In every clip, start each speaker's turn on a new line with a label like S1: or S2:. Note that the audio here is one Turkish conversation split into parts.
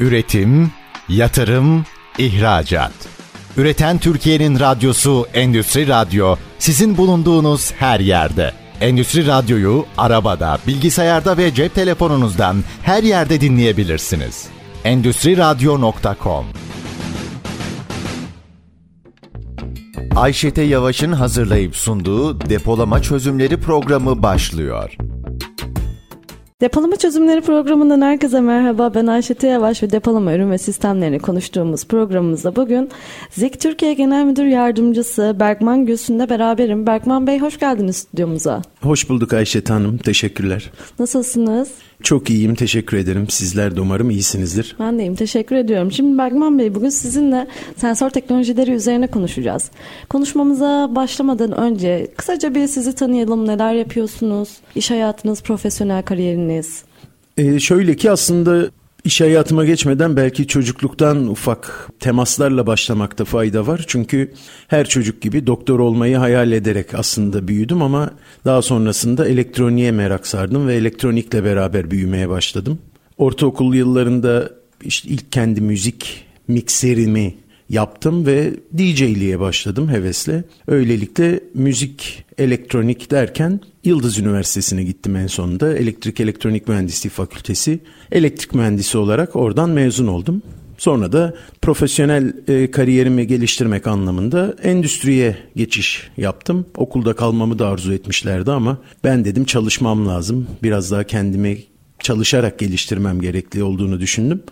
S1: Üretim, yatırım, ihracat. Üreten Türkiye'nin radyosu Endüstri Radyo sizin bulunduğunuz her yerde. Endüstri Radyo'yu arabada, bilgisayarda ve cep telefonunuzdan her yerde dinleyebilirsiniz. Endüstri Radyo.com Ayşete Yavaş'ın hazırlayıp sunduğu depolama çözümleri programı başlıyor.
S2: Depolama Çözümleri programından herkese merhaba. Ben Ayşe Yavaş ve depolama ürün ve sistemlerini konuştuğumuz programımızda bugün ZİK Türkiye Genel Müdür Yardımcısı Berkman Gülsün'le beraberim. Berkman Bey hoş geldiniz stüdyomuza.
S3: Hoş bulduk Ayşe Hanım. Teşekkürler.
S2: Nasılsınız?
S3: Çok iyiyim. Teşekkür ederim. Sizler de umarım iyisinizdir.
S2: Ben de iyiyim. Teşekkür ediyorum. Şimdi Berkman Bey bugün sizinle sensör teknolojileri üzerine konuşacağız. Konuşmamıza başlamadan önce kısaca bir sizi tanıyalım. Neler yapıyorsunuz? İş hayatınız, profesyonel kariyeriniz?
S3: Ee, şöyle ki aslında İş hayatıma geçmeden belki çocukluktan ufak temaslarla başlamakta fayda var. Çünkü her çocuk gibi doktor olmayı hayal ederek aslında büyüdüm ama daha sonrasında elektroniğe merak sardım ve elektronikle beraber büyümeye başladım. Ortaokul yıllarında işte ilk kendi müzik mikserimi yaptım ve DJ'liğe başladım hevesle. Öylelikle müzik, elektronik derken Yıldız Üniversitesi'ne gittim en sonunda. Elektrik Elektronik Mühendisliği Fakültesi. Elektrik mühendisi olarak oradan mezun oldum. Sonra da profesyonel e, kariyerimi geliştirmek anlamında endüstriye geçiş yaptım. Okulda kalmamı da arzu etmişlerdi ama ben dedim çalışmam lazım. Biraz daha kendimi çalışarak geliştirmem gerekli olduğunu düşündüm.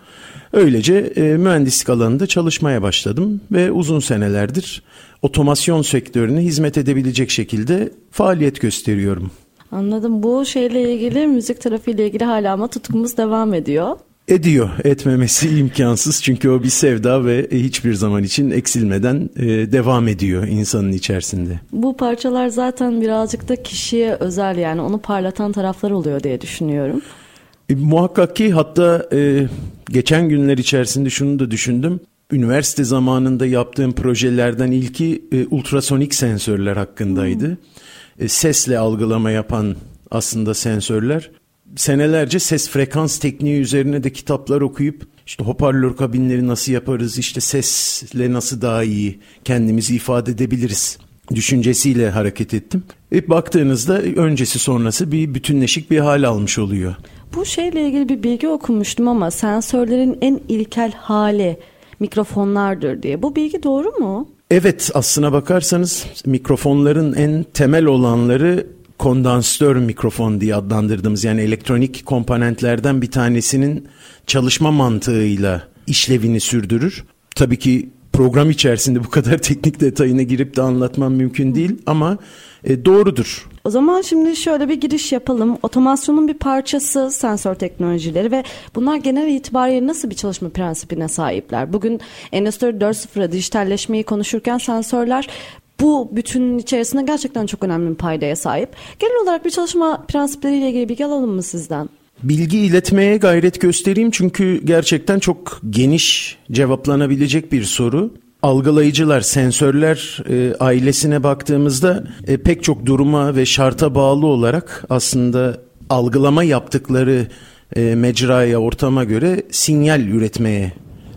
S3: Öylece e, mühendislik alanında çalışmaya başladım ve uzun senelerdir otomasyon sektörüne hizmet edebilecek şekilde faaliyet gösteriyorum.
S2: Anladım. Bu şeyle ilgili müzik tarafıyla ilgili hala ama tutkumuz devam ediyor.
S3: Ediyor. Etmemesi imkansız çünkü o bir sevda ve hiçbir zaman için eksilmeden e, devam ediyor insanın içerisinde.
S2: Bu parçalar zaten birazcık da kişiye özel yani onu parlatan taraflar oluyor diye düşünüyorum.
S3: E, muhakkak ki hatta e, geçen günler içerisinde şunu da düşündüm. Üniversite zamanında yaptığım projelerden ilki e, ultrasonik sensörler hakkındaydı. E, sesle algılama yapan aslında sensörler. Senelerce ses frekans tekniği üzerine de kitaplar okuyup işte hoparlör kabinleri nasıl yaparız, işte sesle nasıl daha iyi kendimizi ifade edebiliriz düşüncesiyle hareket ettim. E, baktığınızda öncesi sonrası bir bütünleşik bir hal almış oluyor.
S2: Bu şeyle ilgili bir bilgi okumuştum ama sensörlerin en ilkel hali mikrofonlardır diye. Bu bilgi doğru mu?
S3: Evet aslına bakarsanız mikrofonların en temel olanları kondansatör mikrofon diye adlandırdığımız yani elektronik komponentlerden bir tanesinin çalışma mantığıyla işlevini sürdürür. Tabii ki program içerisinde bu kadar teknik detayına girip de anlatmam mümkün değil ama e, doğrudur.
S2: O zaman şimdi şöyle bir giriş yapalım. Otomasyonun bir parçası sensör teknolojileri ve bunlar genel itibariyle nasıl bir çalışma prensibine sahipler? Bugün Endüstri 4.0'a dijitalleşmeyi konuşurken sensörler bu bütünün içerisinde gerçekten çok önemli bir paydaya sahip. Genel olarak bir çalışma prensipleriyle ilgili bilgi alalım mı sizden?
S3: Bilgi iletmeye gayret göstereyim çünkü gerçekten çok geniş cevaplanabilecek bir soru algılayıcılar, sensörler e, ailesine baktığımızda e, pek çok duruma ve şarta bağlı olarak aslında algılama yaptıkları e, mecraya, ortama göre sinyal üretmeye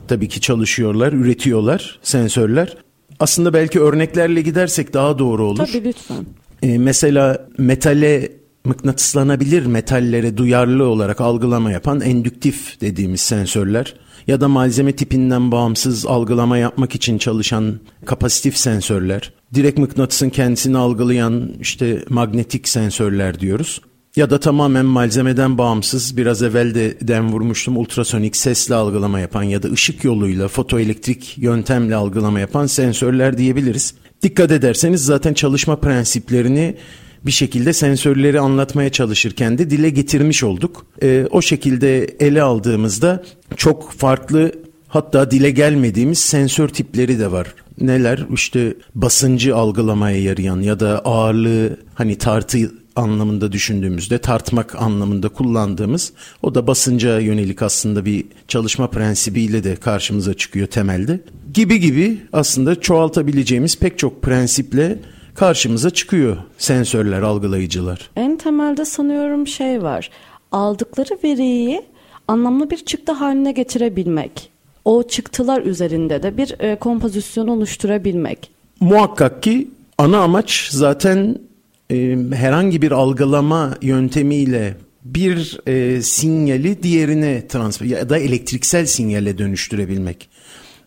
S3: tabii ki çalışıyorlar, üretiyorlar sensörler. Aslında belki örneklerle gidersek daha doğru olur.
S2: Tabii lütfen.
S3: E, mesela metale mıknatıslanabilir metallere duyarlı olarak algılama yapan endüktif dediğimiz sensörler ya da malzeme tipinden bağımsız algılama yapmak için çalışan kapasitif sensörler, direkt mıknatısın kendisini algılayan işte magnetik sensörler diyoruz. Ya da tamamen malzemeden bağımsız biraz evvel de dem vurmuştum ultrasonik sesle algılama yapan ya da ışık yoluyla fotoelektrik yöntemle algılama yapan sensörler diyebiliriz. Dikkat ederseniz zaten çalışma prensiplerini bir şekilde sensörleri anlatmaya çalışırken de dile getirmiş olduk. E, o şekilde ele aldığımızda çok farklı hatta dile gelmediğimiz sensör tipleri de var. Neler? İşte basıncı algılamaya yarayan ya da ağırlığı hani tartı anlamında düşündüğümüzde tartmak anlamında kullandığımız o da basınca yönelik aslında bir çalışma prensibiyle de karşımıza çıkıyor temelde. Gibi gibi aslında çoğaltabileceğimiz pek çok prensiple karşımıza çıkıyor sensörler, algılayıcılar.
S2: En temelde sanıyorum şey var. Aldıkları veriyi anlamlı bir çıktı haline getirebilmek. O çıktılar üzerinde de bir e, kompozisyon oluşturabilmek.
S3: Muhakkak ki ana amaç zaten e, herhangi bir algılama yöntemiyle bir e, sinyali diğerine transfer ya da elektriksel sinyale dönüştürebilmek.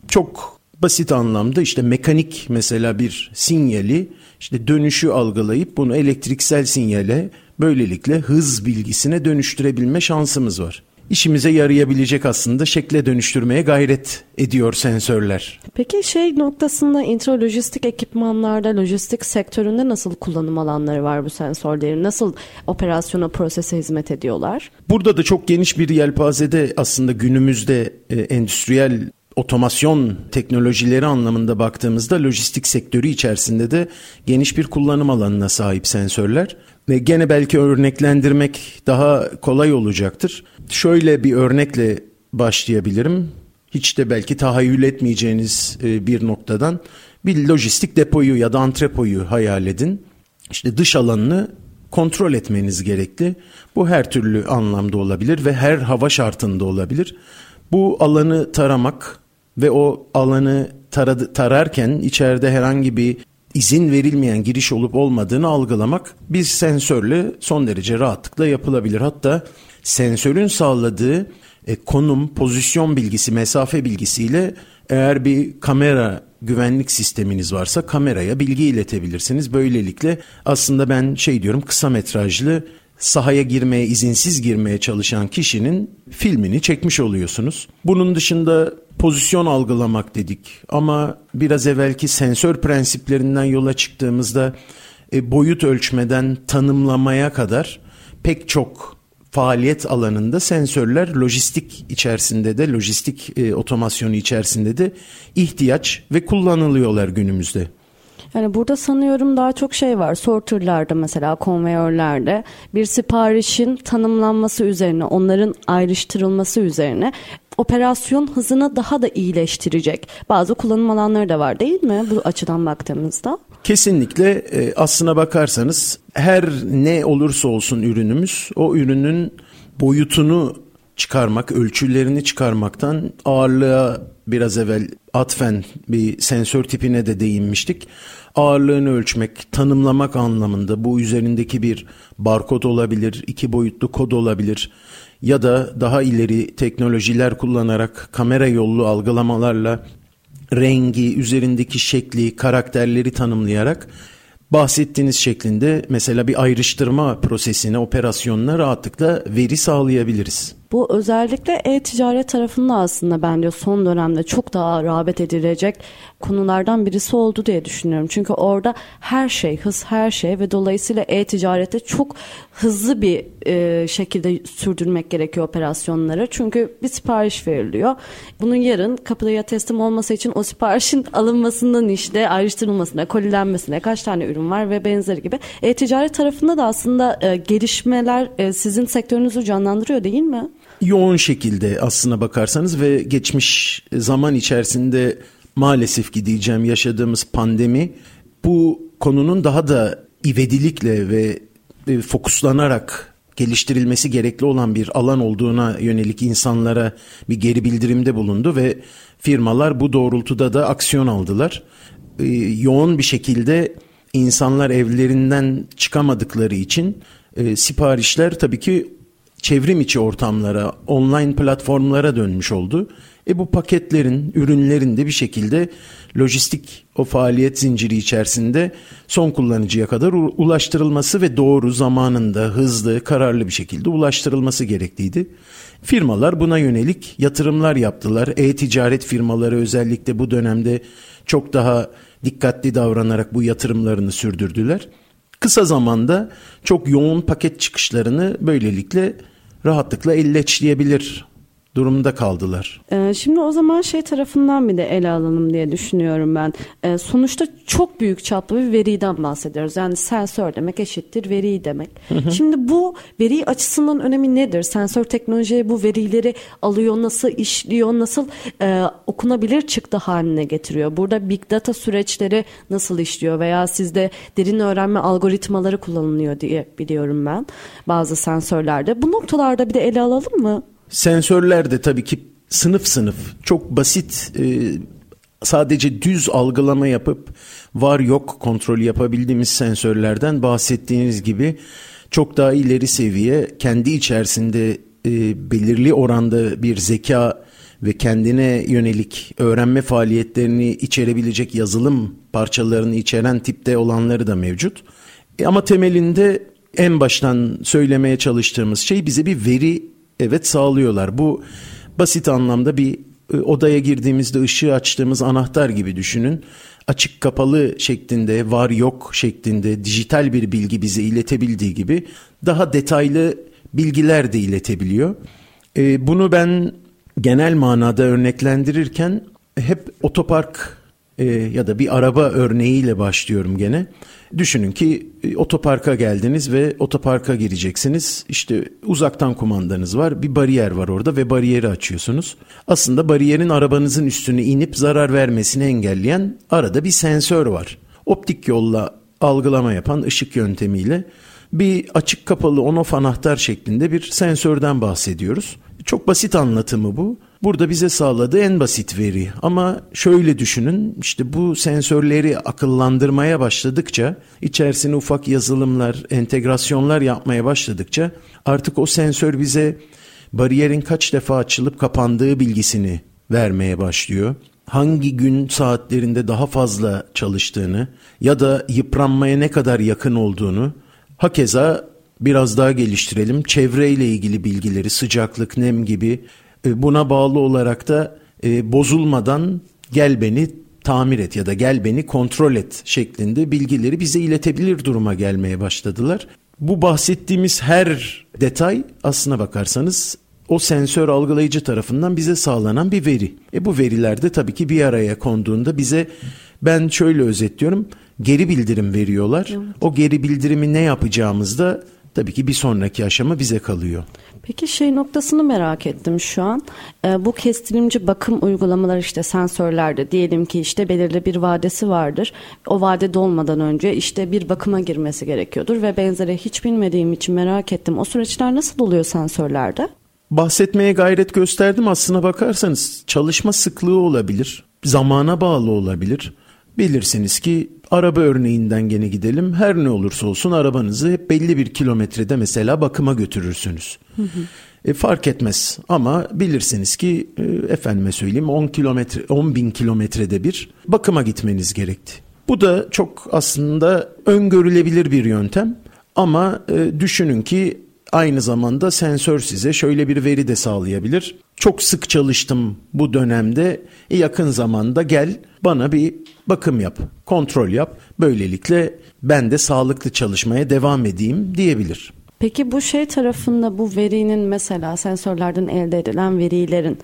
S3: Çok basit anlamda işte mekanik mesela bir sinyali işte dönüşü algılayıp bunu elektriksel sinyale böylelikle hız bilgisine dönüştürebilme şansımız var. İşimize yarayabilecek aslında şekle dönüştürmeye gayret ediyor sensörler.
S2: Peki şey noktasında intralojistik ekipmanlarda, lojistik sektöründe nasıl kullanım alanları var bu sensörlerin? Nasıl operasyona, prosese hizmet ediyorlar?
S3: Burada da çok geniş bir yelpazede aslında günümüzde e, endüstriyel otomasyon teknolojileri anlamında baktığımızda lojistik sektörü içerisinde de geniş bir kullanım alanına sahip sensörler. Ve gene belki örneklendirmek daha kolay olacaktır. Şöyle bir örnekle başlayabilirim. Hiç de belki tahayyül etmeyeceğiniz e, bir noktadan bir lojistik depoyu ya da antrepoyu hayal edin. İşte dış alanını kontrol etmeniz gerekli. Bu her türlü anlamda olabilir ve her hava şartında olabilir. Bu alanı taramak ve o alanı taradı, tararken içeride herhangi bir izin verilmeyen giriş olup olmadığını algılamak bir sensörle son derece rahatlıkla yapılabilir. Hatta sensörün sağladığı e, konum, pozisyon bilgisi, mesafe bilgisiyle eğer bir kamera güvenlik sisteminiz varsa kameraya bilgi iletebilirsiniz. Böylelikle aslında ben şey diyorum kısa metrajlı sahaya girmeye, izinsiz girmeye çalışan kişinin filmini çekmiş oluyorsunuz. Bunun dışında pozisyon algılamak dedik ama biraz evvelki sensör prensiplerinden yola çıktığımızda e, boyut ölçmeden tanımlamaya kadar pek çok faaliyet alanında sensörler lojistik içerisinde de lojistik e, otomasyonu içerisinde de ihtiyaç ve kullanılıyorlar günümüzde.
S2: Yani burada sanıyorum daha çok şey var. Sorterlarda mesela konveyörlerde bir siparişin tanımlanması üzerine, onların ayrıştırılması üzerine operasyon hızını daha da iyileştirecek bazı kullanım alanları da var değil mi bu açıdan baktığımızda?
S3: Kesinlikle e, aslına bakarsanız her ne olursa olsun ürünümüz o ürünün boyutunu çıkarmak, ölçülerini çıkarmaktan ağırlığa biraz evvel atfen bir sensör tipine de değinmiştik. Ağırlığını ölçmek, tanımlamak anlamında bu üzerindeki bir barkod olabilir, iki boyutlu kod olabilir ya da daha ileri teknolojiler kullanarak kamera yollu algılamalarla rengi, üzerindeki şekli, karakterleri tanımlayarak bahsettiğiniz şeklinde mesela bir ayrıştırma prosesine, operasyonuna rahatlıkla veri sağlayabiliriz.
S2: Bu özellikle e-ticaret tarafında aslında bence son dönemde çok daha rağbet edilecek konulardan birisi oldu diye düşünüyorum. Çünkü orada her şey, hız her şey ve dolayısıyla e-ticarette çok hızlı bir e, şekilde sürdürmek gerekiyor operasyonları. Çünkü bir sipariş veriliyor. Bunun yarın kapıya teslim olması için o siparişin alınmasından işte ayrıştırılmasına, kolilenmesine kaç tane ürün var ve benzeri gibi. E-ticaret tarafında da aslında e, gelişmeler e, sizin sektörünüzü canlandırıyor değil mi?
S3: Yoğun şekilde aslına bakarsanız ve geçmiş zaman içerisinde maalesef ki diyeceğim yaşadığımız pandemi bu konunun daha da ivedilikle ve fokuslanarak geliştirilmesi gerekli olan bir alan olduğuna yönelik insanlara bir geri bildirimde bulundu ve firmalar bu doğrultuda da aksiyon aldılar. Ee, yoğun bir şekilde insanlar evlerinden çıkamadıkları için e, siparişler tabii ki çevrim içi ortamlara, online platformlara dönmüş oldu. E bu paketlerin, ürünlerin de bir şekilde lojistik o faaliyet zinciri içerisinde son kullanıcıya kadar ulaştırılması ve doğru zamanında, hızlı, kararlı bir şekilde ulaştırılması gerekliydi. Firmalar buna yönelik yatırımlar yaptılar. E-ticaret firmaları özellikle bu dönemde çok daha dikkatli davranarak bu yatırımlarını sürdürdüler. Kısa zamanda çok yoğun paket çıkışlarını böylelikle rahatlıkla elleçleyebilir durumda kaldılar.
S2: Ee, şimdi o zaman şey tarafından bir de ele alalım diye düşünüyorum ben. Ee, sonuçta çok büyük çaplı bir veriden bahsediyoruz. Yani sensör demek eşittir veri demek. Hı hı. Şimdi bu veri açısından önemi nedir? Sensör teknolojiye bu verileri alıyor, nasıl işliyor, nasıl e, okunabilir çıktı haline getiriyor? Burada big data süreçleri nasıl işliyor veya sizde derin öğrenme algoritmaları kullanılıyor diye biliyorum ben bazı sensörlerde. Bu noktalarda bir de ele alalım mı?
S3: Sensörler de tabii ki sınıf sınıf çok basit e, sadece düz algılama yapıp var yok kontrolü yapabildiğimiz sensörlerden bahsettiğiniz gibi çok daha ileri seviye kendi içerisinde e, belirli oranda bir zeka ve kendine yönelik öğrenme faaliyetlerini içerebilecek yazılım parçalarını içeren tipte olanları da mevcut. E ama temelinde en baştan söylemeye çalıştığımız şey bize bir veri evet sağlıyorlar. Bu basit anlamda bir e, odaya girdiğimizde ışığı açtığımız anahtar gibi düşünün. Açık kapalı şeklinde, var yok şeklinde dijital bir bilgi bize iletebildiği gibi daha detaylı bilgiler de iletebiliyor. E, bunu ben genel manada örneklendirirken hep otopark e, ya da bir araba örneğiyle başlıyorum gene. Düşünün ki e, otoparka geldiniz ve otoparka gireceksiniz. İşte uzaktan kumandanız var, bir bariyer var orada ve bariyeri açıyorsunuz. Aslında bariyerin arabanızın üstüne inip zarar vermesini engelleyen arada bir sensör var. Optik yolla algılama yapan ışık yöntemiyle bir açık kapalı on-off anahtar şeklinde bir sensörden bahsediyoruz. Çok basit anlatımı bu. Burada bize sağladığı en basit veri ama şöyle düşünün işte bu sensörleri akıllandırmaya başladıkça içerisine ufak yazılımlar, entegrasyonlar yapmaya başladıkça artık o sensör bize bariyerin kaç defa açılıp kapandığı bilgisini vermeye başlıyor. Hangi gün saatlerinde daha fazla çalıştığını ya da yıpranmaya ne kadar yakın olduğunu hakeza biraz daha geliştirelim. Çevreyle ilgili bilgileri, sıcaklık, nem gibi buna bağlı olarak da e, bozulmadan gel beni tamir et ya da gel beni kontrol et şeklinde bilgileri bize iletebilir duruma gelmeye başladılar. Bu bahsettiğimiz her detay aslına bakarsanız o sensör algılayıcı tarafından bize sağlanan bir veri. E bu veriler de tabii ki bir araya konduğunda bize ben şöyle özetliyorum geri bildirim veriyorlar. Evet. O geri bildirimi ne yapacağımızda tabii ki bir sonraki aşama bize kalıyor.
S2: Peki şey noktasını merak ettim şu an. E, bu kestirimci bakım uygulamaları işte sensörlerde diyelim ki işte belirli bir vadesi vardır. O vade dolmadan önce işte bir bakıma girmesi gerekiyordur ve benzeri hiç bilmediğim için merak ettim. O süreçler nasıl oluyor sensörlerde?
S3: Bahsetmeye gayret gösterdim aslına bakarsanız çalışma sıklığı olabilir, zamana bağlı olabilir. Bilirsiniz ki araba örneğinden gene gidelim. Her ne olursa olsun arabanızı hep belli bir kilometrede mesela bakıma götürürsünüz. Hı hı. E, fark etmez ama bilirsiniz ki e, efendime söyleyeyim 10 kilometre 10 bin kilometrede bir bakıma gitmeniz gerekti. Bu da çok aslında öngörülebilir bir yöntem ama e, düşünün ki aynı zamanda sensör size şöyle bir veri de sağlayabilir. Çok sık çalıştım bu dönemde e, yakın zamanda gel bana bir bakım yap, kontrol yap. Böylelikle ben de sağlıklı çalışmaya devam edeyim diyebilir.
S2: Peki bu şey tarafında bu verinin mesela sensörlerden elde edilen verilerin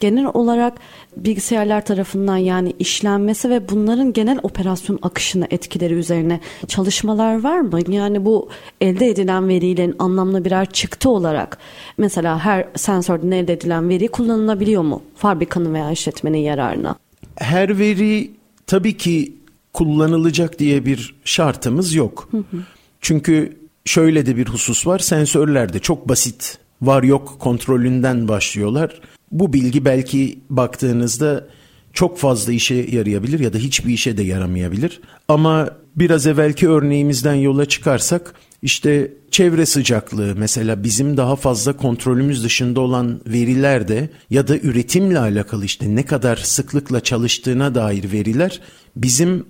S2: genel olarak bilgisayarlar tarafından yani işlenmesi ve bunların genel operasyon akışına etkileri üzerine çalışmalar var mı? Yani bu elde edilen verilerin anlamlı birer çıktı olarak mesela her sensörden elde edilen veri kullanılabiliyor mu fabrikanın veya işletmenin yararına?
S3: Her veri tabii ki kullanılacak diye bir şartımız yok. Hı hı. Çünkü şöyle de bir husus var. Sensörlerde çok basit var yok kontrolünden başlıyorlar. Bu bilgi belki baktığınızda çok fazla işe yarayabilir ya da hiçbir işe de yaramayabilir. Ama biraz evvelki örneğimizden yola çıkarsak işte çevre sıcaklığı mesela bizim daha fazla kontrolümüz dışında olan veriler de ya da üretimle alakalı işte ne kadar sıklıkla çalıştığına dair veriler bizim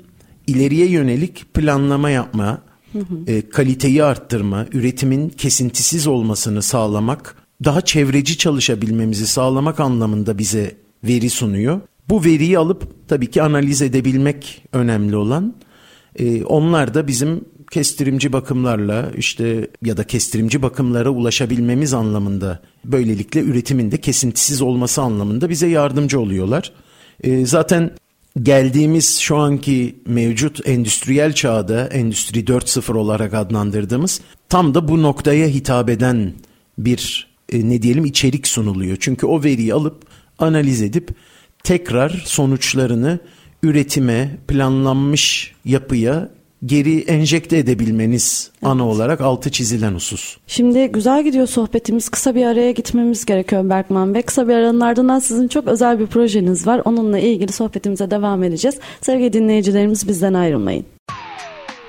S3: ileriye yönelik planlama yapma, E, kaliteyi arttırma, üretimin kesintisiz olmasını sağlamak, daha çevreci çalışabilmemizi sağlamak anlamında bize veri sunuyor. Bu veriyi alıp tabii ki analiz edebilmek önemli olan. E, onlar da bizim kestirimci bakımlarla işte ya da kestirimci bakımlara ulaşabilmemiz anlamında böylelikle üretiminde kesintisiz olması anlamında bize yardımcı oluyorlar. E, zaten geldiğimiz şu anki mevcut endüstriyel çağda endüstri 4.0 olarak adlandırdığımız tam da bu noktaya hitap eden bir e, ne diyelim içerik sunuluyor. Çünkü o veriyi alıp analiz edip tekrar sonuçlarını üretime, planlanmış yapıya geri enjekte edebilmeniz evet. ana olarak altı çizilen husus.
S2: Şimdi güzel gidiyor sohbetimiz. Kısa bir araya gitmemiz gerekiyor Berkman Bey. Kısa bir aranın ardından sizin çok özel bir projeniz var. Onunla ilgili sohbetimize devam edeceğiz. Sevgili dinleyicilerimiz bizden ayrılmayın.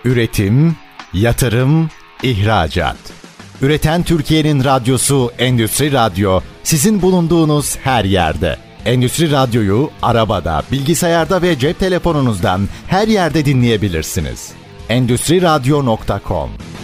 S1: Üretim, yatırım, ihracat. Üreten Türkiye'nin radyosu Endüstri Radyo sizin bulunduğunuz her yerde. Endüstri Radyo'yu arabada, bilgisayarda ve cep telefonunuzdan her yerde dinleyebilirsiniz. Endüstri Radyo.com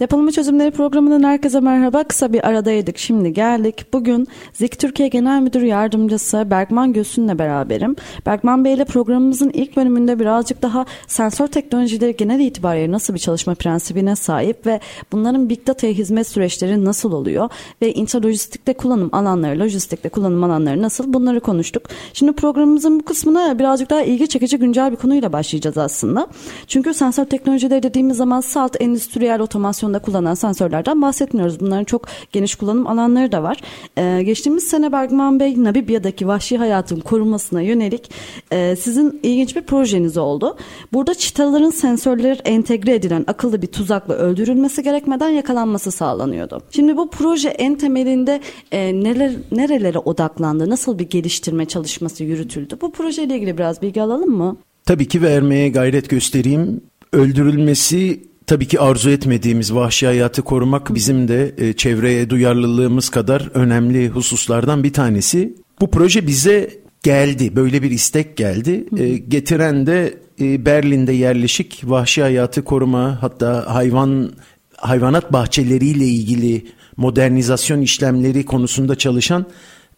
S2: Depolama Çözümleri programından herkese merhaba. Kısa bir aradaydık. Şimdi geldik. Bugün Zik Türkiye Genel Müdür Yardımcısı Berkman Gösün'le beraberim. Berkman Bey ile programımızın ilk bölümünde birazcık daha sensör teknolojileri genel itibariyle nasıl bir çalışma prensibine sahip ve bunların Big Data'ya hizmet süreçleri nasıl oluyor ve intralojistikte kullanım alanları, lojistikte kullanım alanları nasıl bunları konuştuk. Şimdi programımızın bu kısmına birazcık daha ilgi çekici güncel bir konuyla başlayacağız aslında. Çünkü sensör teknolojileri dediğimiz zaman salt endüstriyel otomasyon navigasyonda kullanılan sensörlerden bahsetmiyoruz. Bunların çok geniş kullanım alanları da var. Ee, geçtiğimiz sene Bergman Bey Namibya'daki vahşi hayatın korunmasına yönelik e, sizin ilginç bir projeniz oldu. Burada çitaların sensörleri entegre edilen akıllı bir tuzakla öldürülmesi gerekmeden yakalanması sağlanıyordu. Şimdi bu proje en temelinde e, neler nerelere odaklandı? Nasıl bir geliştirme çalışması yürütüldü? Bu projeyle ilgili biraz bilgi alalım mı?
S3: Tabii ki vermeye gayret göstereyim. Öldürülmesi Tabii ki arzu etmediğimiz vahşi hayatı korumak bizim de e, çevreye duyarlılığımız kadar önemli hususlardan bir tanesi. Bu proje bize geldi, böyle bir istek geldi. E, getiren de e, Berlin'de yerleşik vahşi hayatı koruma hatta hayvan hayvanat bahçeleriyle ilgili modernizasyon işlemleri konusunda çalışan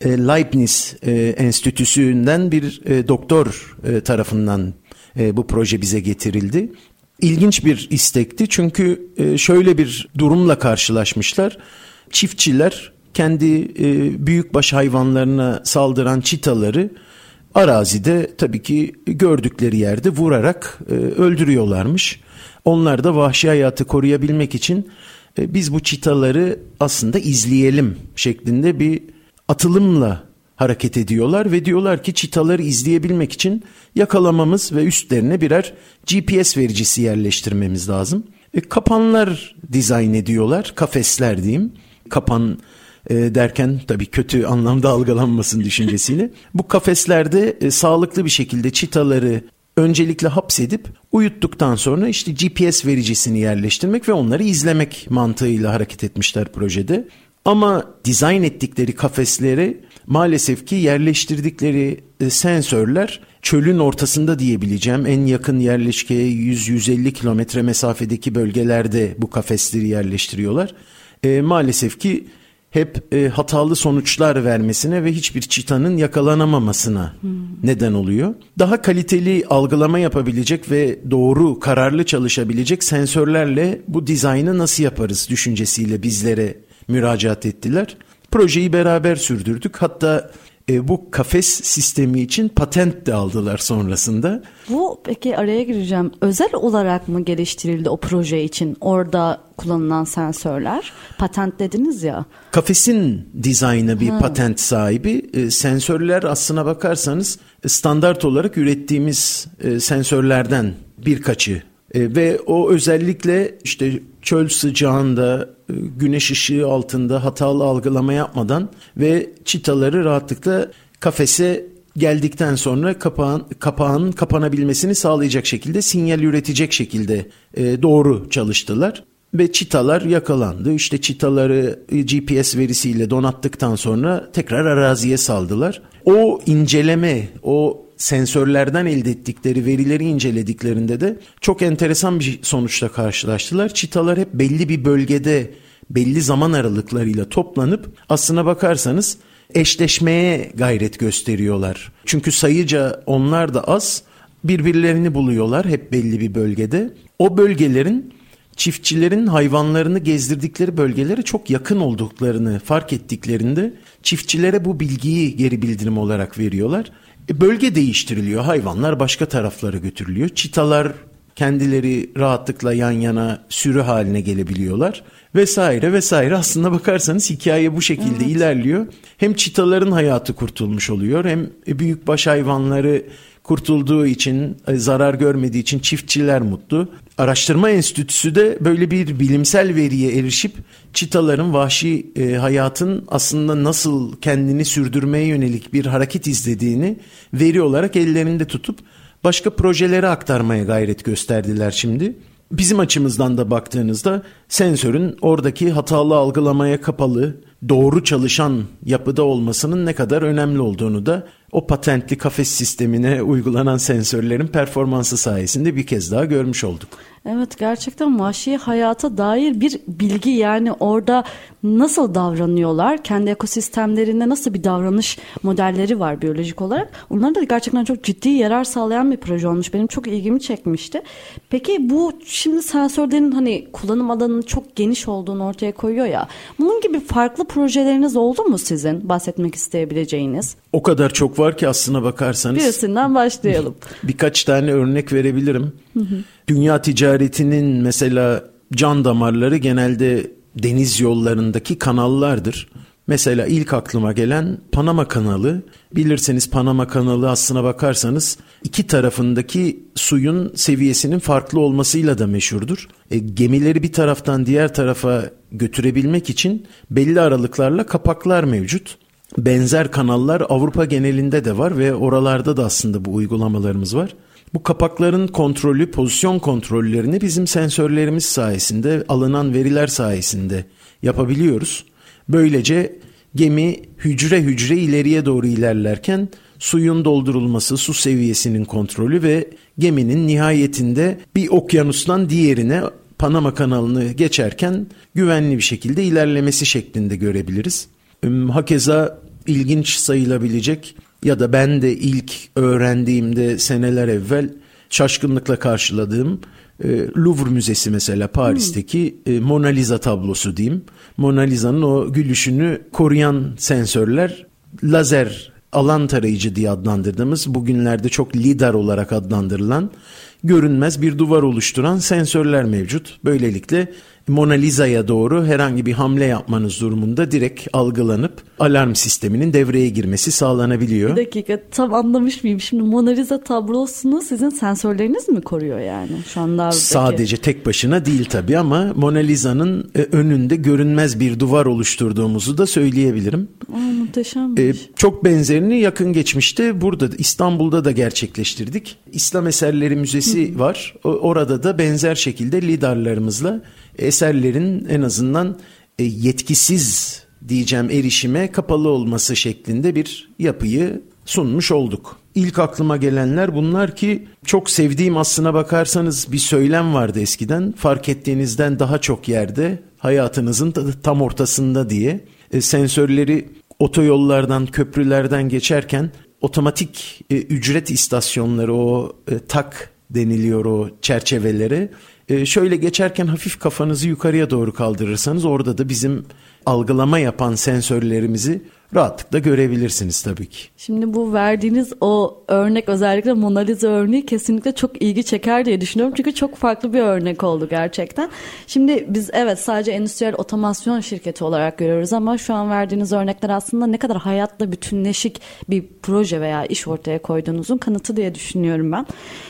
S3: e, Leibniz e, Enstitüsü'nden bir e, doktor tarafından bu proje bize getirildi ilginç bir istekti. Çünkü e, şöyle bir durumla karşılaşmışlar. Çiftçiler kendi e, büyükbaş hayvanlarına saldıran çitaları arazide tabii ki gördükleri yerde vurarak e, öldürüyorlarmış. Onlar da vahşi hayatı koruyabilmek için biz bu çitaları aslında izleyelim şeklinde bir atılımla hareket ediyorlar ve diyorlar ki çitaları izleyebilmek için yakalamamız ve üstlerine birer GPS vericisi yerleştirmemiz lazım. E, kapanlar dizayn ediyorlar, kafesler diyeyim. Kapan e, derken tabii kötü anlamda algılanmasın düşüncesiyle. Bu kafeslerde e, sağlıklı bir şekilde çitaları öncelikle hapsedip uyuttuktan sonra işte GPS vericisini yerleştirmek ve onları izlemek mantığıyla hareket etmişler projede. Ama dizayn ettikleri kafesleri maalesef ki yerleştirdikleri e, sensörler çölün ortasında diyebileceğim en yakın yerleşkeye 100-150 kilometre mesafedeki bölgelerde bu kafesleri yerleştiriyorlar. E, maalesef ki hep e, hatalı sonuçlar vermesine ve hiçbir çitanın yakalanamamasına hmm. neden oluyor. Daha kaliteli algılama yapabilecek ve doğru kararlı çalışabilecek sensörlerle bu dizaynı nasıl yaparız düşüncesiyle bizlere müracaat ettiler. Projeyi beraber sürdürdük. Hatta e, bu kafes sistemi için patent de aldılar sonrasında.
S2: Bu peki araya gireceğim. Özel olarak mı geliştirildi o proje için orada kullanılan sensörler? Patent dediniz ya.
S3: Kafesin dizaynı bir ha. patent sahibi. E, sensörler aslına bakarsanız standart olarak ürettiğimiz e, sensörlerden birkaçı e, ve o özellikle işte çöl sıcağında, e, güneş ışığı altında hatalı algılama yapmadan ve çitaları rahatlıkla kafese geldikten sonra kapağın, kapağın kapanabilmesini sağlayacak şekilde sinyal üretecek şekilde e, doğru çalıştılar. Ve çitalar yakalandı. İşte çitaları GPS verisiyle donattıktan sonra tekrar araziye saldılar. O inceleme, o sensörlerden elde ettikleri verileri incelediklerinde de çok enteresan bir sonuçla karşılaştılar. Çitalar hep belli bir bölgede belli zaman aralıklarıyla toplanıp aslına bakarsanız eşleşmeye gayret gösteriyorlar. Çünkü sayıca onlar da az birbirlerini buluyorlar hep belli bir bölgede. O bölgelerin çiftçilerin hayvanlarını gezdirdikleri bölgelere çok yakın olduklarını fark ettiklerinde çiftçilere bu bilgiyi geri bildirim olarak veriyorlar bölge değiştiriliyor. Hayvanlar başka taraflara götürülüyor. Çitalar kendileri rahatlıkla yan yana sürü haline gelebiliyorlar vesaire vesaire. Aslında bakarsanız hikaye bu şekilde evet. ilerliyor. Hem çitaların hayatı kurtulmuş oluyor hem büyük baş hayvanları kurtulduğu için, e, zarar görmediği için çiftçiler mutlu. Araştırma Enstitüsü de böyle bir bilimsel veriye erişip çitaların vahşi e, hayatın aslında nasıl kendini sürdürmeye yönelik bir hareket izlediğini veri olarak ellerinde tutup başka projelere aktarmaya gayret gösterdiler şimdi. Bizim açımızdan da baktığınızda sensörün oradaki hatalı algılamaya kapalı, doğru çalışan yapıda olmasının ne kadar önemli olduğunu da o patentli kafes sistemine uygulanan sensörlerin performansı sayesinde bir kez daha görmüş olduk.
S2: Evet gerçekten vahşi hayata dair bir bilgi yani orada nasıl davranıyorlar, kendi ekosistemlerinde nasıl bir davranış modelleri var biyolojik olarak. Onlara da gerçekten çok ciddi yarar sağlayan bir proje olmuş. Benim çok ilgimi çekmişti. Peki bu şimdi sensörlerin hani kullanım alanının çok geniş olduğunu ortaya koyuyor ya. Bunun gibi farklı projeleriniz oldu mu sizin bahsetmek isteyebileceğiniz?
S3: O kadar çok var ki aslına bakarsanız.
S2: Birisinden başlayalım.
S3: Birkaç tane örnek verebilirim. Dünya ticaretinin mesela can damarları genelde deniz yollarındaki kanallardır. Mesela ilk aklıma gelen Panama kanalı. Bilirseniz Panama kanalı aslına bakarsanız iki tarafındaki suyun seviyesinin farklı olmasıyla da meşhurdur. E, gemileri bir taraftan diğer tarafa götürebilmek için belli aralıklarla kapaklar mevcut. Benzer kanallar Avrupa genelinde de var ve oralarda da aslında bu uygulamalarımız var. Bu kapakların kontrolü, pozisyon kontrollerini bizim sensörlerimiz sayesinde, alınan veriler sayesinde yapabiliyoruz. Böylece gemi hücre hücre ileriye doğru ilerlerken suyun doldurulması, su seviyesinin kontrolü ve geminin nihayetinde bir okyanustan diğerine Panama kanalını geçerken güvenli bir şekilde ilerlemesi şeklinde görebiliriz. Hakeza ilginç sayılabilecek ya da ben de ilk öğrendiğimde seneler evvel şaşkınlıkla karşıladığım e, Louvre Müzesi mesela Paris'teki e, Mona Lisa tablosu diyeyim. Mona Lisa'nın o gülüşünü koruyan sensörler lazer alan tarayıcı diye adlandırdığımız bugünlerde çok lidar olarak adlandırılan görünmez bir duvar oluşturan sensörler mevcut. Böylelikle Mona Lisa'ya doğru herhangi bir hamle yapmanız durumunda direkt algılanıp alarm sisteminin devreye girmesi sağlanabiliyor.
S2: Bir dakika tam anlamış mıyım? Şimdi Mona Lisa tablosunu sizin sensörleriniz mi koruyor yani şu anda?
S3: Sadece tek başına değil tabii ama Mona Lisa'nın e, önünde görünmez bir duvar oluşturduğumuzu da söyleyebilirim.
S2: Aa, muhteşemmiş.
S3: Ee, çok benzerini yakın geçmişte burada İstanbul'da da gerçekleştirdik. İslam Eserleri Müzesi var. Orada da benzer şekilde lidarlarımızla eserlerin en azından e, yetkisiz diyeceğim erişime kapalı olması şeklinde bir yapıyı sunmuş olduk. İlk aklıma gelenler bunlar ki çok sevdiğim aslına bakarsanız bir söylem vardı eskiden. Fark ettiğinizden daha çok yerde hayatınızın tam ortasında diye e, sensörleri otoyollardan, köprülerden geçerken otomatik e, ücret istasyonları o e, tak deniliyor o çerçevelere e, şöyle geçerken hafif kafanızı yukarıya doğru kaldırırsanız orada da bizim algılama yapan sensörlerimizi rahatlıkla görebilirsiniz tabii ki.
S2: Şimdi bu verdiğiniz o örnek özellikle Mona Lisa örneği kesinlikle çok ilgi çeker diye düşünüyorum. Çünkü çok farklı bir örnek oldu gerçekten. Şimdi biz evet sadece endüstriyel otomasyon şirketi olarak görüyoruz ama şu an verdiğiniz örnekler aslında ne kadar hayatla bütünleşik bir proje veya iş ortaya koyduğunuzun kanıtı diye düşünüyorum ben.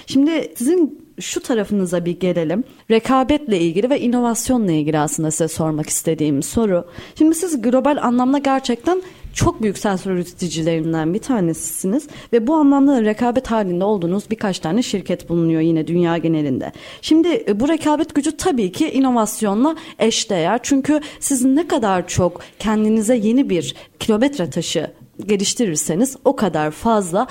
S2: Şimdi sizin şu tarafınıza bir gelelim. Rekabetle ilgili ve inovasyonla ilgili aslında size sormak istediğim soru. Şimdi siz global anlamda gerçekten çok büyük sensör üreticilerinden bir tanesisiniz ve bu anlamda da rekabet halinde olduğunuz birkaç tane şirket bulunuyor yine dünya genelinde. Şimdi e, bu rekabet gücü tabii ki inovasyonla eşdeğer çünkü siz ne kadar çok kendinize yeni bir kilometre taşı geliştirirseniz o kadar fazla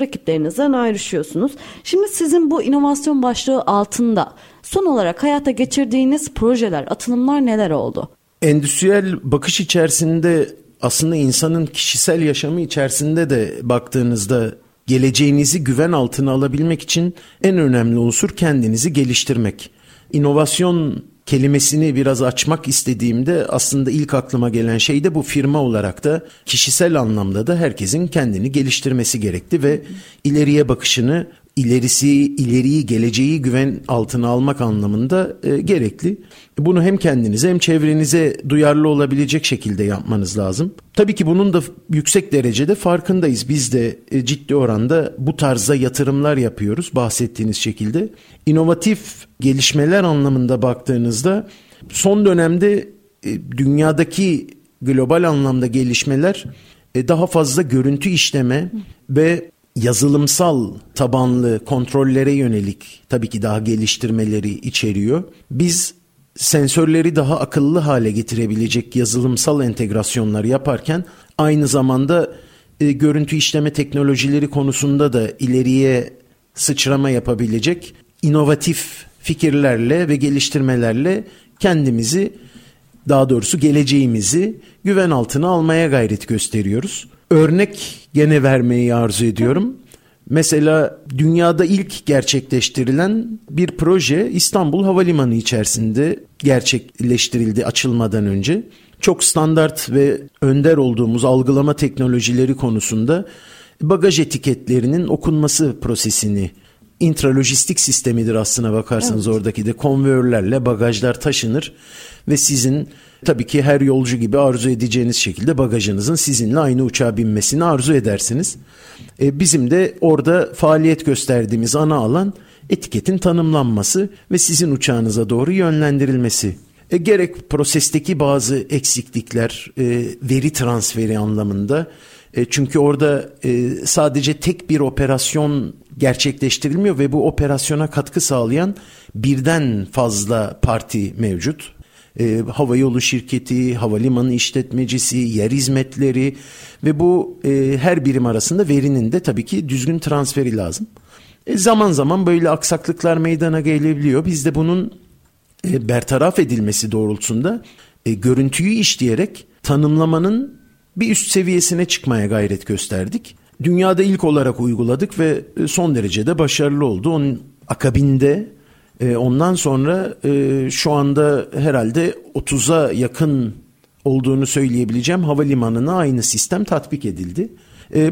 S2: rakiplerinizden ayrışıyorsunuz. Şimdi sizin bu inovasyon başlığı altında son olarak hayata geçirdiğiniz projeler, atılımlar neler oldu?
S3: Endüstriyel bakış içerisinde aslında insanın kişisel yaşamı içerisinde de baktığınızda geleceğinizi güven altına alabilmek için en önemli unsur kendinizi geliştirmek. İnovasyon kelimesini biraz açmak istediğimde aslında ilk aklıma gelen şey de bu firma olarak da kişisel anlamda da herkesin kendini geliştirmesi gerekti ve ileriye bakışını ilerisi, ileriyi, geleceği güven altına almak anlamında e, gerekli. Bunu hem kendinize hem çevrenize duyarlı olabilecek şekilde yapmanız lazım. Tabii ki bunun da yüksek derecede farkındayız. Biz de e, ciddi oranda bu tarzda yatırımlar yapıyoruz bahsettiğiniz şekilde. İnovatif gelişmeler anlamında baktığınızda son dönemde e, dünyadaki global anlamda gelişmeler e, daha fazla görüntü işleme ve yazılımsal tabanlı kontrollere yönelik tabii ki daha geliştirmeleri içeriyor. Biz sensörleri daha akıllı hale getirebilecek yazılımsal entegrasyonlar yaparken aynı zamanda e, görüntü işleme teknolojileri konusunda da ileriye sıçrama yapabilecek inovatif fikirlerle ve geliştirmelerle kendimizi daha doğrusu geleceğimizi güven altına almaya gayret gösteriyoruz. Örnek gene vermeyi arzu ediyorum. Mesela dünyada ilk gerçekleştirilen bir proje İstanbul Havalimanı içerisinde gerçekleştirildi açılmadan önce. Çok standart ve önder olduğumuz algılama teknolojileri konusunda bagaj etiketlerinin okunması prosesini intralojistik sistemidir aslına bakarsanız evet. oradaki de konveyörlerle bagajlar taşınır ve sizin tabii ki her yolcu gibi arzu edeceğiniz şekilde bagajınızın sizinle aynı uçağa binmesini arzu edersiniz. E, bizim de orada faaliyet gösterdiğimiz ana alan etiketin tanımlanması ve sizin uçağınıza doğru yönlendirilmesi. E, gerek prosesteki bazı eksiklikler, e, veri transferi anlamında e, çünkü orada e, sadece tek bir operasyon gerçekleştirilmiyor ve bu operasyona katkı sağlayan birden fazla parti mevcut. E, hava yolu şirketi, havalimanı işletmecisi, yer hizmetleri ve bu e, her birim arasında verinin de tabii ki düzgün transferi lazım. E, zaman zaman böyle aksaklıklar meydana gelebiliyor. Biz de bunun e, bertaraf edilmesi doğrultusunda e, görüntüyü işleyerek tanımlamanın bir üst seviyesine çıkmaya gayret gösterdik. Dünyada ilk olarak uyguladık ve e, son derece de başarılı oldu. Onun akabinde e, ondan sonra e, şu anda herhalde 30'a yakın olduğunu söyleyebileceğim havalimanına aynı sistem tatbik edildi.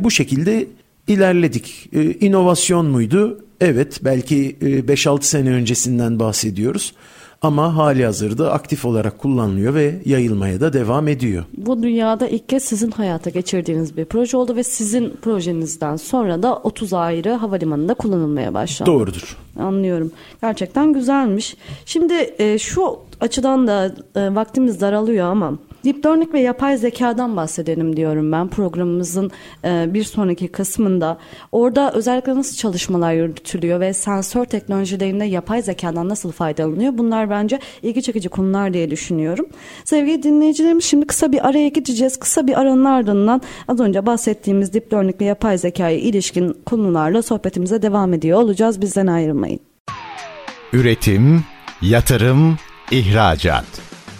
S3: Bu şekilde ilerledik. İnovasyon muydu? Evet belki 5-6 sene öncesinden bahsediyoruz ama hali hazırda aktif olarak kullanılıyor ve yayılmaya da devam ediyor.
S2: Bu dünyada ilk kez sizin hayata geçirdiğiniz bir proje oldu ve sizin projenizden sonra da 30 ayrı havalimanında kullanılmaya başlandı.
S3: Doğrudur.
S2: Anlıyorum. Gerçekten güzelmiş. Şimdi e, şu açıdan da e, vaktimiz daralıyor ama Learning ve yapay zekadan bahsedelim diyorum ben programımızın e, bir sonraki kısmında. Orada özellikle nasıl çalışmalar yürütülüyor ve sensör teknolojilerinde yapay zekadan nasıl faydalanıyor? Bunlar bence ilgi çekici konular diye düşünüyorum. Sevgili dinleyicilerimiz şimdi kısa bir araya gideceğiz. Kısa bir aranın ardından az önce bahsettiğimiz Learning ve yapay zekaya ilişkin konularla sohbetimize devam ediyor olacağız. Bizden ayrılmayın.
S1: Üretim, yatırım, ihracat.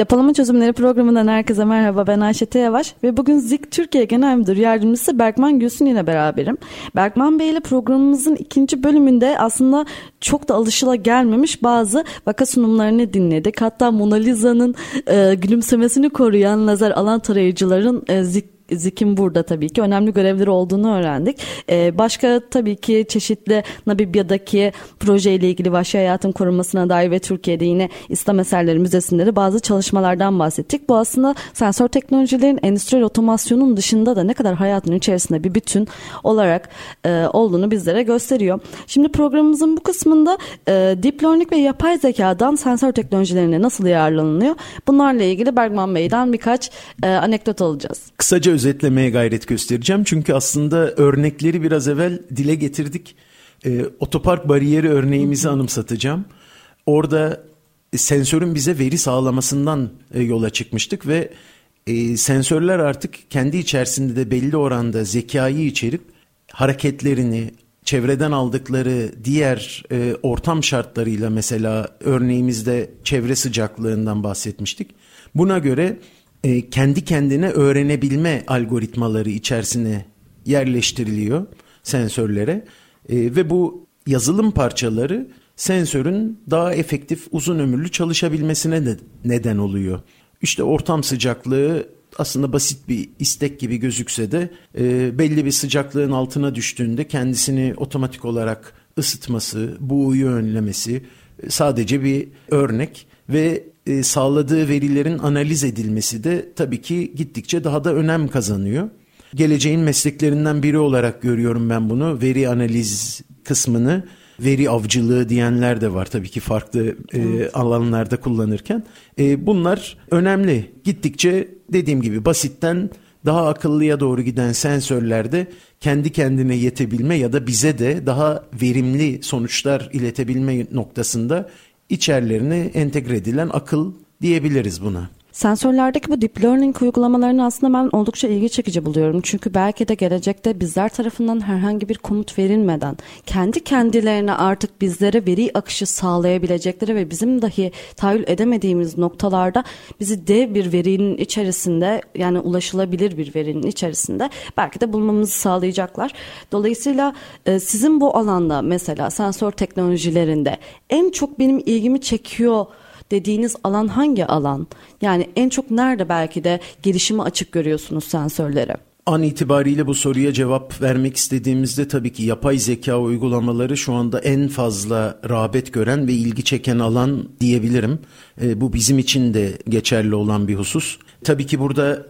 S2: Depolama Çözümleri programından herkese merhaba ben Ayşe Yavaş ve bugün ZİK Türkiye Genel Müdür Yardımcısı Berkman Gülsün ile beraberim. Berkman Bey ile programımızın ikinci bölümünde aslında çok da alışıla gelmemiş bazı vaka sunumlarını dinledik. Hatta Mona Lisa'nın e, gülümsemesini koruyan lazer alan tarayıcıların e, ZİK ZİK'in burada tabii ki önemli görevleri olduğunu öğrendik. Ee, başka tabii ki çeşitli Namibya'daki projeyle ilgili vahşi hayatın korunmasına dair ve Türkiye'de yine İslam Eserleri Müzesi'nde de bazı çalışmalardan bahsettik. Bu aslında sensör teknolojilerin endüstriyel otomasyonun dışında da ne kadar hayatın içerisinde bir bütün olarak e, olduğunu bizlere gösteriyor. Şimdi programımızın bu kısmında e, deep learning ve yapay zekadan sensör teknolojilerine nasıl yararlanılıyor? Bunlarla ilgili Bergman Bey'den birkaç e, anekdot alacağız.
S3: Kısaca özetlemeye gayret göstereceğim. Çünkü aslında örnekleri biraz evvel dile getirdik. E, otopark bariyeri örneğimizi anımsatacağım. Orada sensörün bize veri sağlamasından e, yola çıkmıştık ve e, sensörler artık kendi içerisinde de belli oranda zekayı içerip hareketlerini, çevreden aldıkları diğer e, ortam şartlarıyla mesela örneğimizde çevre sıcaklığından bahsetmiştik. Buna göre e, kendi kendine öğrenebilme algoritmaları içerisine yerleştiriliyor sensörlere. E, ve bu yazılım parçaları sensörün daha efektif uzun ömürlü çalışabilmesine de neden oluyor. İşte ortam sıcaklığı aslında basit bir istek gibi gözükse de e, belli bir sıcaklığın altına düştüğünde kendisini otomatik olarak ısıtması, buğuyu önlemesi e, sadece bir örnek ve e, sağladığı verilerin analiz edilmesi de tabii ki gittikçe daha da önem kazanıyor. Geleceğin mesleklerinden biri olarak görüyorum ben bunu. Veri analiz kısmını veri avcılığı diyenler de var tabii ki farklı e, alanlarda kullanırken. E, bunlar önemli. Gittikçe dediğim gibi basitten daha akıllıya doğru giden sensörlerde kendi kendine yetebilme ya da bize de daha verimli sonuçlar iletebilme noktasında içerilerine entegre edilen akıl diyebiliriz buna.
S2: Sensörlerdeki bu deep learning uygulamalarını aslında ben oldukça ilgi çekici buluyorum. Çünkü belki de gelecekte bizler tarafından herhangi bir komut verilmeden kendi kendilerine artık bizlere veri akışı sağlayabilecekleri ve bizim dahi tahayyül edemediğimiz noktalarda bizi dev bir verinin içerisinde yani ulaşılabilir bir verinin içerisinde belki de bulmamızı sağlayacaklar. Dolayısıyla e, sizin bu alanda mesela sensör teknolojilerinde en çok benim ilgimi çekiyor dediğiniz alan hangi alan? Yani en çok nerede belki de gelişimi açık görüyorsunuz sensörleri?
S3: An itibariyle bu soruya cevap vermek istediğimizde tabii ki yapay zeka uygulamaları şu anda en fazla rağbet gören ve ilgi çeken alan diyebilirim. E, bu bizim için de geçerli olan bir husus. Tabii ki burada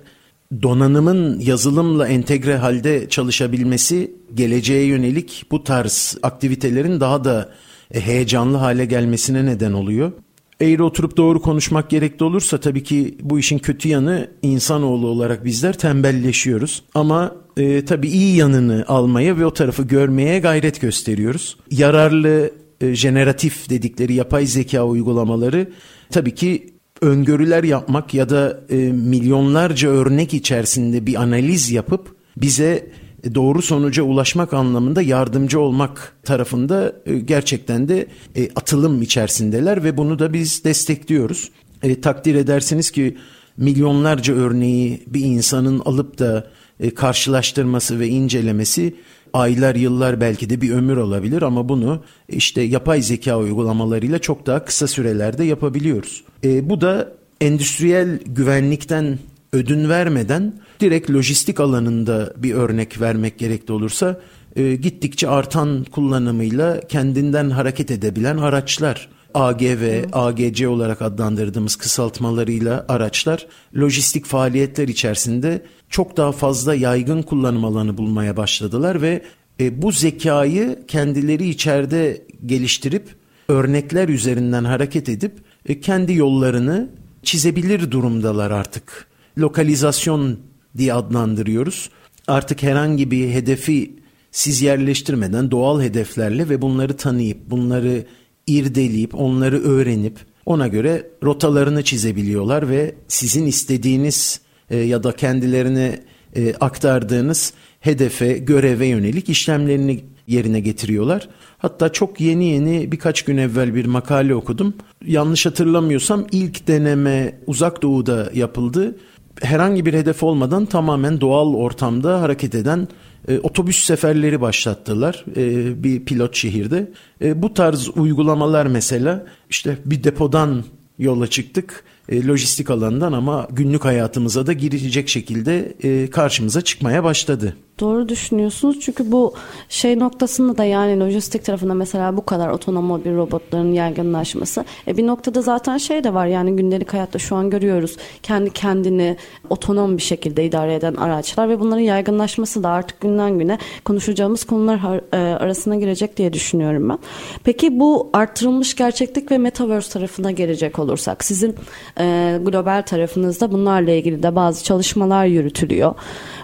S3: donanımın yazılımla entegre halde çalışabilmesi geleceğe yönelik bu tarz aktivitelerin daha da e, heyecanlı hale gelmesine neden oluyor eğri oturup doğru konuşmak gerekli olursa tabii ki bu işin kötü yanı insanoğlu olarak bizler tembelleşiyoruz. Ama e, tabii iyi yanını almaya ve o tarafı görmeye gayret gösteriyoruz. Yararlı e, jeneratif dedikleri yapay zeka uygulamaları tabii ki öngörüler yapmak ya da e, milyonlarca örnek içerisinde bir analiz yapıp bize doğru sonuca ulaşmak anlamında yardımcı olmak tarafında e, gerçekten de e, atılım içerisindeler ve bunu da biz destekliyoruz. E, takdir edersiniz ki milyonlarca örneği bir insanın alıp da e, karşılaştırması ve incelemesi aylar yıllar belki de bir ömür olabilir ama bunu işte yapay zeka uygulamalarıyla çok daha kısa sürelerde yapabiliyoruz. E, bu da endüstriyel güvenlikten ödün vermeden direkt lojistik alanında bir örnek vermek gerekli olursa e, gittikçe artan kullanımıyla kendinden hareket edebilen araçlar AGV, AGC olarak adlandırdığımız kısaltmalarıyla araçlar lojistik faaliyetler içerisinde çok daha fazla yaygın kullanım alanı bulmaya başladılar ve e, bu zekayı kendileri içeride geliştirip örnekler üzerinden hareket edip e, kendi yollarını çizebilir durumdalar artık lokalizasyon diye adlandırıyoruz. Artık herhangi bir hedefi siz yerleştirmeden doğal hedeflerle ve bunları tanıyıp, bunları irdeleyip, onları öğrenip ona göre rotalarını çizebiliyorlar ve sizin istediğiniz e, ya da kendilerine e, aktardığınız hedefe, göreve yönelik işlemlerini yerine getiriyorlar. Hatta çok yeni yeni birkaç gün evvel bir makale okudum. Yanlış hatırlamıyorsam ilk deneme uzak doğuda yapıldı herhangi bir hedef olmadan tamamen doğal ortamda hareket eden e, otobüs seferleri başlattılar e, bir pilot şehirde. E, bu tarz uygulamalar mesela işte bir depodan yola çıktık e, lojistik alandan ama günlük hayatımıza da girecek şekilde e, karşımıza çıkmaya başladı.
S2: Doğru düşünüyorsunuz çünkü bu şey noktasında da yani lojistik tarafında mesela bu kadar otonom mobil robotların yaygınlaşması. E bir noktada zaten şey de var yani gündelik hayatta şu an görüyoruz kendi kendini otonom bir şekilde idare eden araçlar ve bunların yaygınlaşması da artık günden güne konuşacağımız konular e, arasına girecek diye düşünüyorum ben. Peki bu artırılmış gerçeklik ve metaverse tarafına gelecek olursak sizin e, global tarafınızda bunlarla ilgili de bazı çalışmalar yürütülüyor.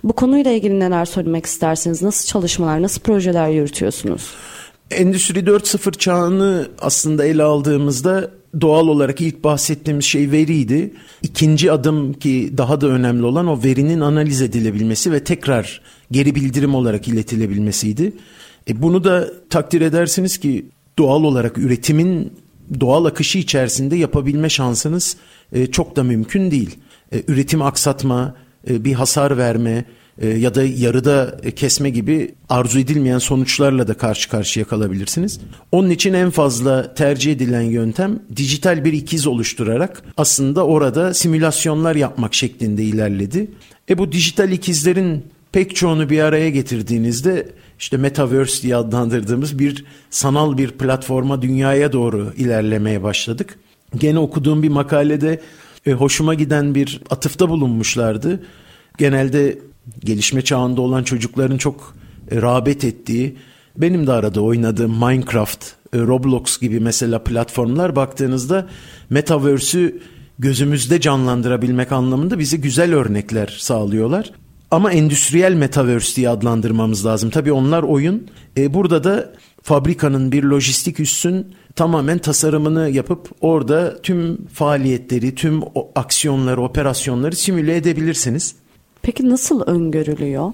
S2: Bu konuyla ilgili neler söylemek istersiniz? Nasıl çalışmalar, nasıl projeler yürütüyorsunuz?
S3: Endüstri 4.0 çağını aslında ele aldığımızda doğal olarak ilk bahsettiğimiz şey veriydi. İkinci adım ki daha da önemli olan o verinin analiz edilebilmesi ve tekrar geri bildirim olarak iletilebilmesiydi. E bunu da takdir edersiniz ki doğal olarak üretimin doğal akışı içerisinde yapabilme şansınız e, çok da mümkün değil. E, üretim aksatma, e, bir hasar verme, ya da yarıda kesme gibi arzu edilmeyen sonuçlarla da karşı karşıya kalabilirsiniz. Onun için en fazla tercih edilen yöntem dijital bir ikiz oluşturarak aslında orada simülasyonlar yapmak şeklinde ilerledi. E bu dijital ikizlerin pek çoğunu bir araya getirdiğinizde işte metaverse diye adlandırdığımız bir sanal bir platforma dünyaya doğru ilerlemeye başladık. Gene okuduğum bir makalede e, hoşuma giden bir atıfta bulunmuşlardı. Genelde gelişme çağında olan çocukların çok e, rağbet ettiği, benim de arada oynadığım Minecraft, e, Roblox gibi mesela platformlar baktığınızda metaverse'ü gözümüzde canlandırabilmek anlamında bize güzel örnekler sağlıyorlar. Ama endüstriyel metaverse diye adlandırmamız lazım. Tabii onlar oyun. E, burada da fabrikanın bir lojistik üssün tamamen tasarımını yapıp orada tüm faaliyetleri, tüm aksiyonları, operasyonları simüle edebilirsiniz.
S2: Peki nasıl öngörülüyor?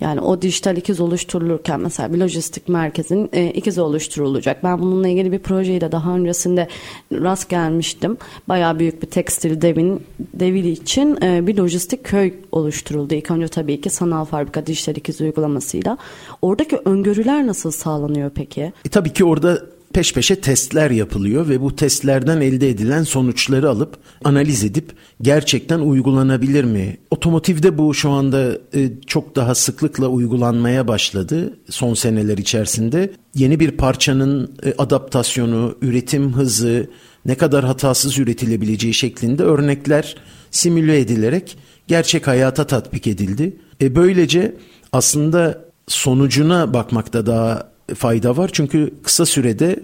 S2: Yani o dijital ikiz oluşturulurken mesela bir lojistik merkezin e, ikizi oluşturulacak. Ben bununla ilgili bir projeyle daha öncesinde rast gelmiştim. Bayağı büyük bir tekstil devin devili için e, bir lojistik köy oluşturuldu. İlk önce tabii ki sanal fabrika dijital ikiz uygulamasıyla. Oradaki öngörüler nasıl sağlanıyor peki?
S3: E, tabii ki orada peş peşe testler yapılıyor ve bu testlerden elde edilen sonuçları alıp analiz edip gerçekten uygulanabilir mi? Otomotivde bu şu anda e, çok daha sıklıkla uygulanmaya başladı son seneler içerisinde. Yeni bir parçanın e, adaptasyonu, üretim hızı, ne kadar hatasız üretilebileceği şeklinde örnekler simüle edilerek gerçek hayata tatbik edildi. E böylece aslında sonucuna bakmakta daha fayda var. Çünkü kısa sürede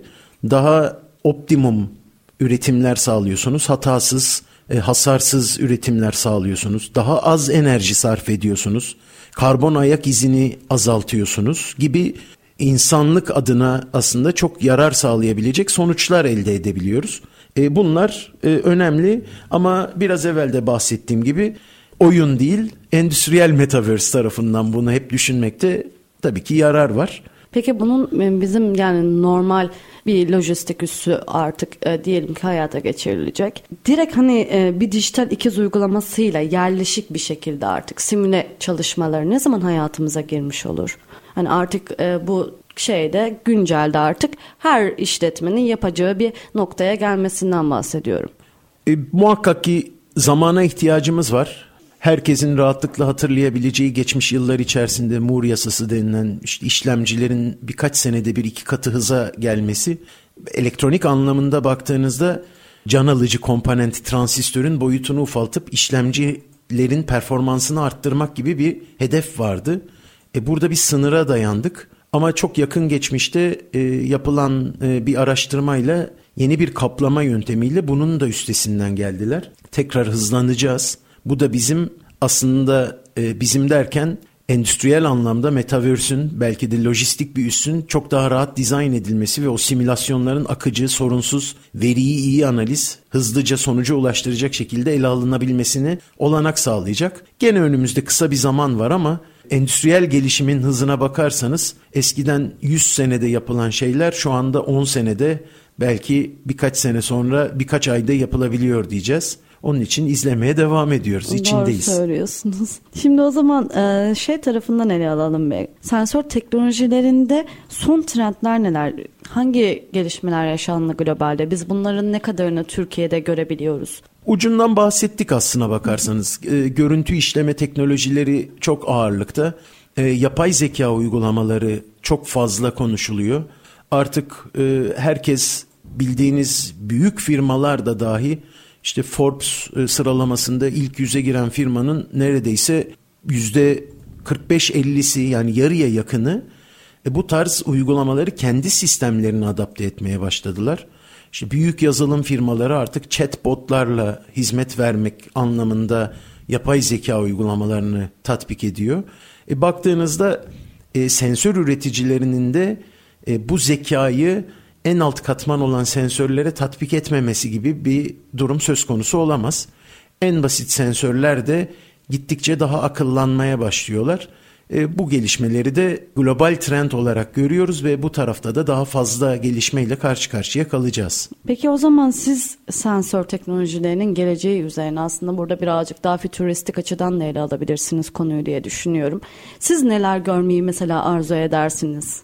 S3: daha optimum üretimler sağlıyorsunuz. Hatasız, e, hasarsız üretimler sağlıyorsunuz. Daha az enerji sarf ediyorsunuz. Karbon ayak izini azaltıyorsunuz gibi insanlık adına aslında çok yarar sağlayabilecek sonuçlar elde edebiliyoruz. E, bunlar e, önemli ama biraz evvel de bahsettiğim gibi oyun değil endüstriyel metaverse tarafından bunu hep düşünmekte tabii ki yarar var.
S2: Peki bunun e, bizim yani normal bir lojistik üssü artık e, diyelim ki hayata geçirilecek. Direkt hani e, bir dijital ikiz uygulamasıyla yerleşik bir şekilde artık simüle çalışmaları ne zaman hayatımıza girmiş olur? Hani artık e, bu şeyde güncelde artık her işletmenin yapacağı bir noktaya gelmesinden bahsediyorum.
S3: E, muhakkak ki zamana ihtiyacımız var herkesin rahatlıkla hatırlayabileceği geçmiş yıllar içerisinde Moore yasası denilen işte işlemcilerin birkaç senede bir iki katı hıza gelmesi elektronik anlamında baktığınızda can alıcı komponent transistörün boyutunu ufaltıp işlemcilerin performansını arttırmak gibi bir hedef vardı. E burada bir sınıra dayandık ama çok yakın geçmişte e, yapılan e, bir araştırmayla yeni bir kaplama yöntemiyle bunun da üstesinden geldiler. Tekrar hızlanacağız. Bu da bizim aslında e, bizim derken endüstriyel anlamda metaverse'ün belki de lojistik bir üssün çok daha rahat dizayn edilmesi ve o simülasyonların akıcı, sorunsuz, veriyi iyi analiz, hızlıca sonuca ulaştıracak şekilde ele alınabilmesini olanak sağlayacak. Gene önümüzde kısa bir zaman var ama endüstriyel gelişimin hızına bakarsanız eskiden 100 senede yapılan şeyler şu anda 10 senede belki birkaç sene sonra birkaç ayda yapılabiliyor diyeceğiz. Onun için izlemeye devam ediyoruz. İçindeyiz.
S2: Doğru söylüyorsunuz. Şimdi o zaman e, şey tarafından ele alalım. Be. Sensör teknolojilerinde son trendler neler? Hangi gelişmeler yaşandı globalde? Biz bunların ne kadarını Türkiye'de görebiliyoruz?
S3: Ucundan bahsettik aslına bakarsanız. E, görüntü işleme teknolojileri çok ağırlıkta. E, yapay zeka uygulamaları çok fazla konuşuluyor. Artık herkes bildiğiniz büyük firmalar da dahi işte Forbes e, sıralamasında ilk yüze giren firmanın neredeyse yüzde 45-50'si yani yarıya yakını e, bu tarz uygulamaları kendi sistemlerine adapte etmeye başladılar. İşte büyük yazılım firmaları artık chatbotlarla hizmet vermek anlamında yapay zeka uygulamalarını tatbik ediyor. E, baktığınızda e, sensör üreticilerinin de e, bu zekayı en alt katman olan sensörlere tatbik etmemesi gibi bir durum söz konusu olamaz. En basit sensörler de gittikçe daha akıllanmaya başlıyorlar. E, bu gelişmeleri de global trend olarak görüyoruz ve bu tarafta da daha fazla gelişmeyle karşı karşıya kalacağız.
S2: Peki o zaman siz sensör teknolojilerinin geleceği üzerine aslında burada birazcık daha fütüristik açıdan da ele alabilirsiniz konuyu diye düşünüyorum. Siz neler görmeyi mesela arzu edersiniz?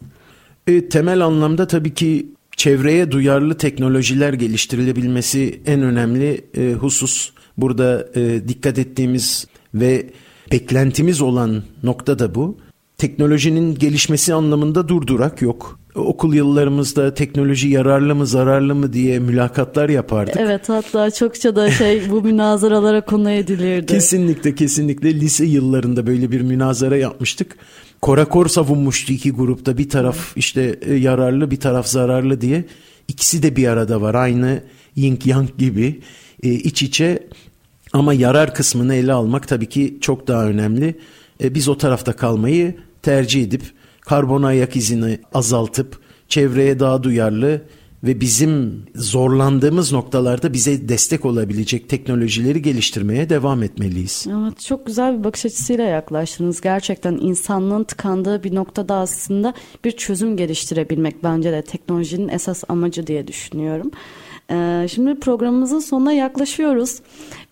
S3: E, temel anlamda tabii ki çevreye duyarlı teknolojiler geliştirilebilmesi en önemli e, husus. Burada e, dikkat ettiğimiz ve beklentimiz olan nokta da bu. Teknolojinin gelişmesi anlamında durdurak yok. Okul yıllarımızda teknoloji yararlı mı zararlı mı diye mülakatlar yapardık.
S2: Evet hatta çokça da şey bu münazaralara konu edilirdi.
S3: Kesinlikle kesinlikle lise yıllarında böyle bir münazara yapmıştık. Korakor savunmuştu iki grupta bir taraf işte e, yararlı bir taraf zararlı diye. İkisi de bir arada var aynı yin yang gibi e, iç içe ama yarar kısmını ele almak tabii ki çok daha önemli. E, biz o tarafta kalmayı tercih edip karbon ayak izini azaltıp çevreye daha duyarlı ve bizim zorlandığımız noktalarda bize destek olabilecek teknolojileri geliştirmeye devam etmeliyiz.
S2: Evet çok güzel bir bakış açısıyla yaklaştınız. Gerçekten insanlığın tıkandığı bir noktada aslında bir çözüm geliştirebilmek bence de teknolojinin esas amacı diye düşünüyorum. Ee, şimdi programımızın sonuna yaklaşıyoruz.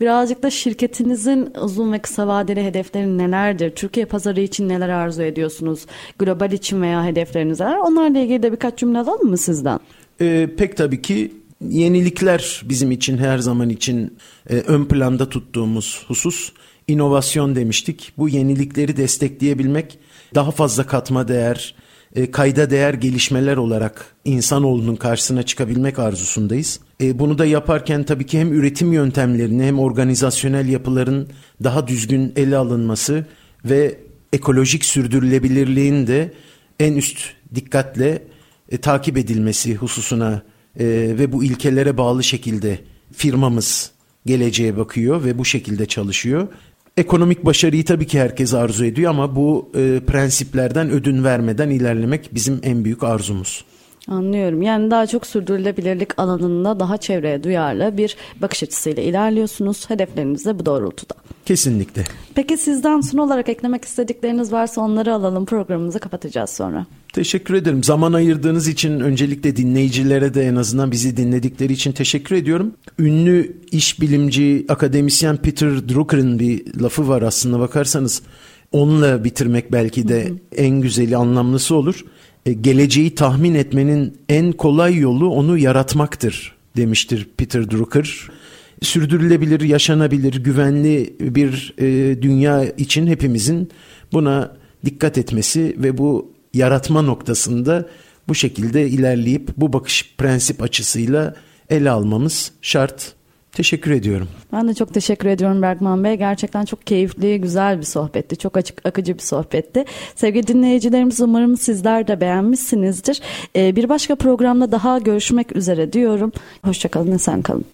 S2: Birazcık da şirketinizin uzun ve kısa vadeli hedefleri nelerdir? Türkiye pazarı için neler arzu ediyorsunuz? Global için veya hedefleriniz neler? Onlarla ilgili de birkaç cümle alalım mı sizden?
S3: Ee, pek tabii ki yenilikler bizim için her zaman için e, ön planda tuttuğumuz husus. İnovasyon demiştik. Bu yenilikleri destekleyebilmek, daha fazla katma değer, e, kayda değer gelişmeler olarak insanoğlunun karşısına çıkabilmek arzusundayız. E, bunu da yaparken tabii ki hem üretim yöntemlerini hem organizasyonel yapıların daha düzgün ele alınması ve ekolojik sürdürülebilirliğin de en üst dikkatle e, takip edilmesi hususuna e, ve bu ilkelere bağlı şekilde firmamız geleceğe bakıyor ve bu şekilde çalışıyor. Ekonomik başarıyı tabii ki herkes arzu ediyor ama bu e, prensiplerden ödün vermeden ilerlemek bizim en büyük arzumuz.
S2: Anlıyorum. Yani daha çok sürdürülebilirlik alanında daha çevreye duyarlı bir bakış açısıyla ilerliyorsunuz. Hedefleriniz de bu doğrultuda.
S3: Kesinlikle.
S2: Peki sizden son olarak eklemek istedikleriniz varsa onları alalım. Programımızı kapatacağız sonra.
S3: Teşekkür ederim. Zaman ayırdığınız için öncelikle dinleyicilere de en azından bizi dinledikleri için teşekkür ediyorum. Ünlü iş bilimci, akademisyen Peter Drucker'ın bir lafı var aslında bakarsanız. Onunla bitirmek belki de hı hı. en güzeli, anlamlısı olur. E, geleceği tahmin etmenin en kolay yolu onu yaratmaktır demiştir Peter Drucker. Sürdürülebilir, yaşanabilir, güvenli bir e, dünya için hepimizin buna dikkat etmesi ve bu yaratma noktasında bu şekilde ilerleyip bu bakış prensip açısıyla ele almamız şart. Teşekkür ediyorum.
S2: Ben de çok teşekkür ediyorum Bergman Bey. Gerçekten çok keyifli, güzel bir sohbetti. Çok açık, akıcı bir sohbetti. Sevgili dinleyicilerimiz umarım sizler de beğenmişsinizdir. Ee, bir başka programda daha görüşmek üzere diyorum. Hoşçakalın, esen kalın.